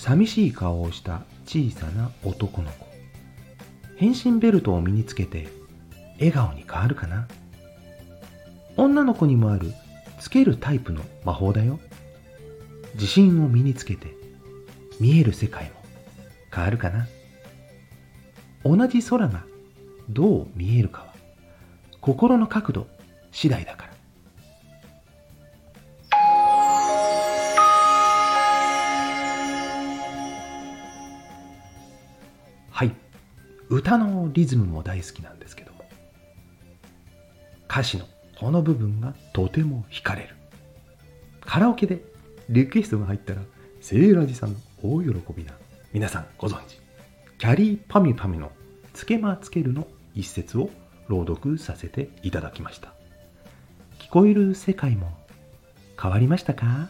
寂しい顔をした小さな男の子。変身ベルトを身につけて笑顔に変わるかな。女の子にもあるつけるタイプの魔法だよ。自信を身につけて見える世界も変わるかな。同じ空がどう見えるかは心の角度次第だから。歌のリズムも大好きなんですけども歌詞のこの部分がとても惹かれる。カラオケでリクエストが入ったらセーラジさんの大喜びな皆さんご存知。キャリーパミパミのつけまつけるの一節を朗読させていただきました。聞こえる世界も変わりましたか？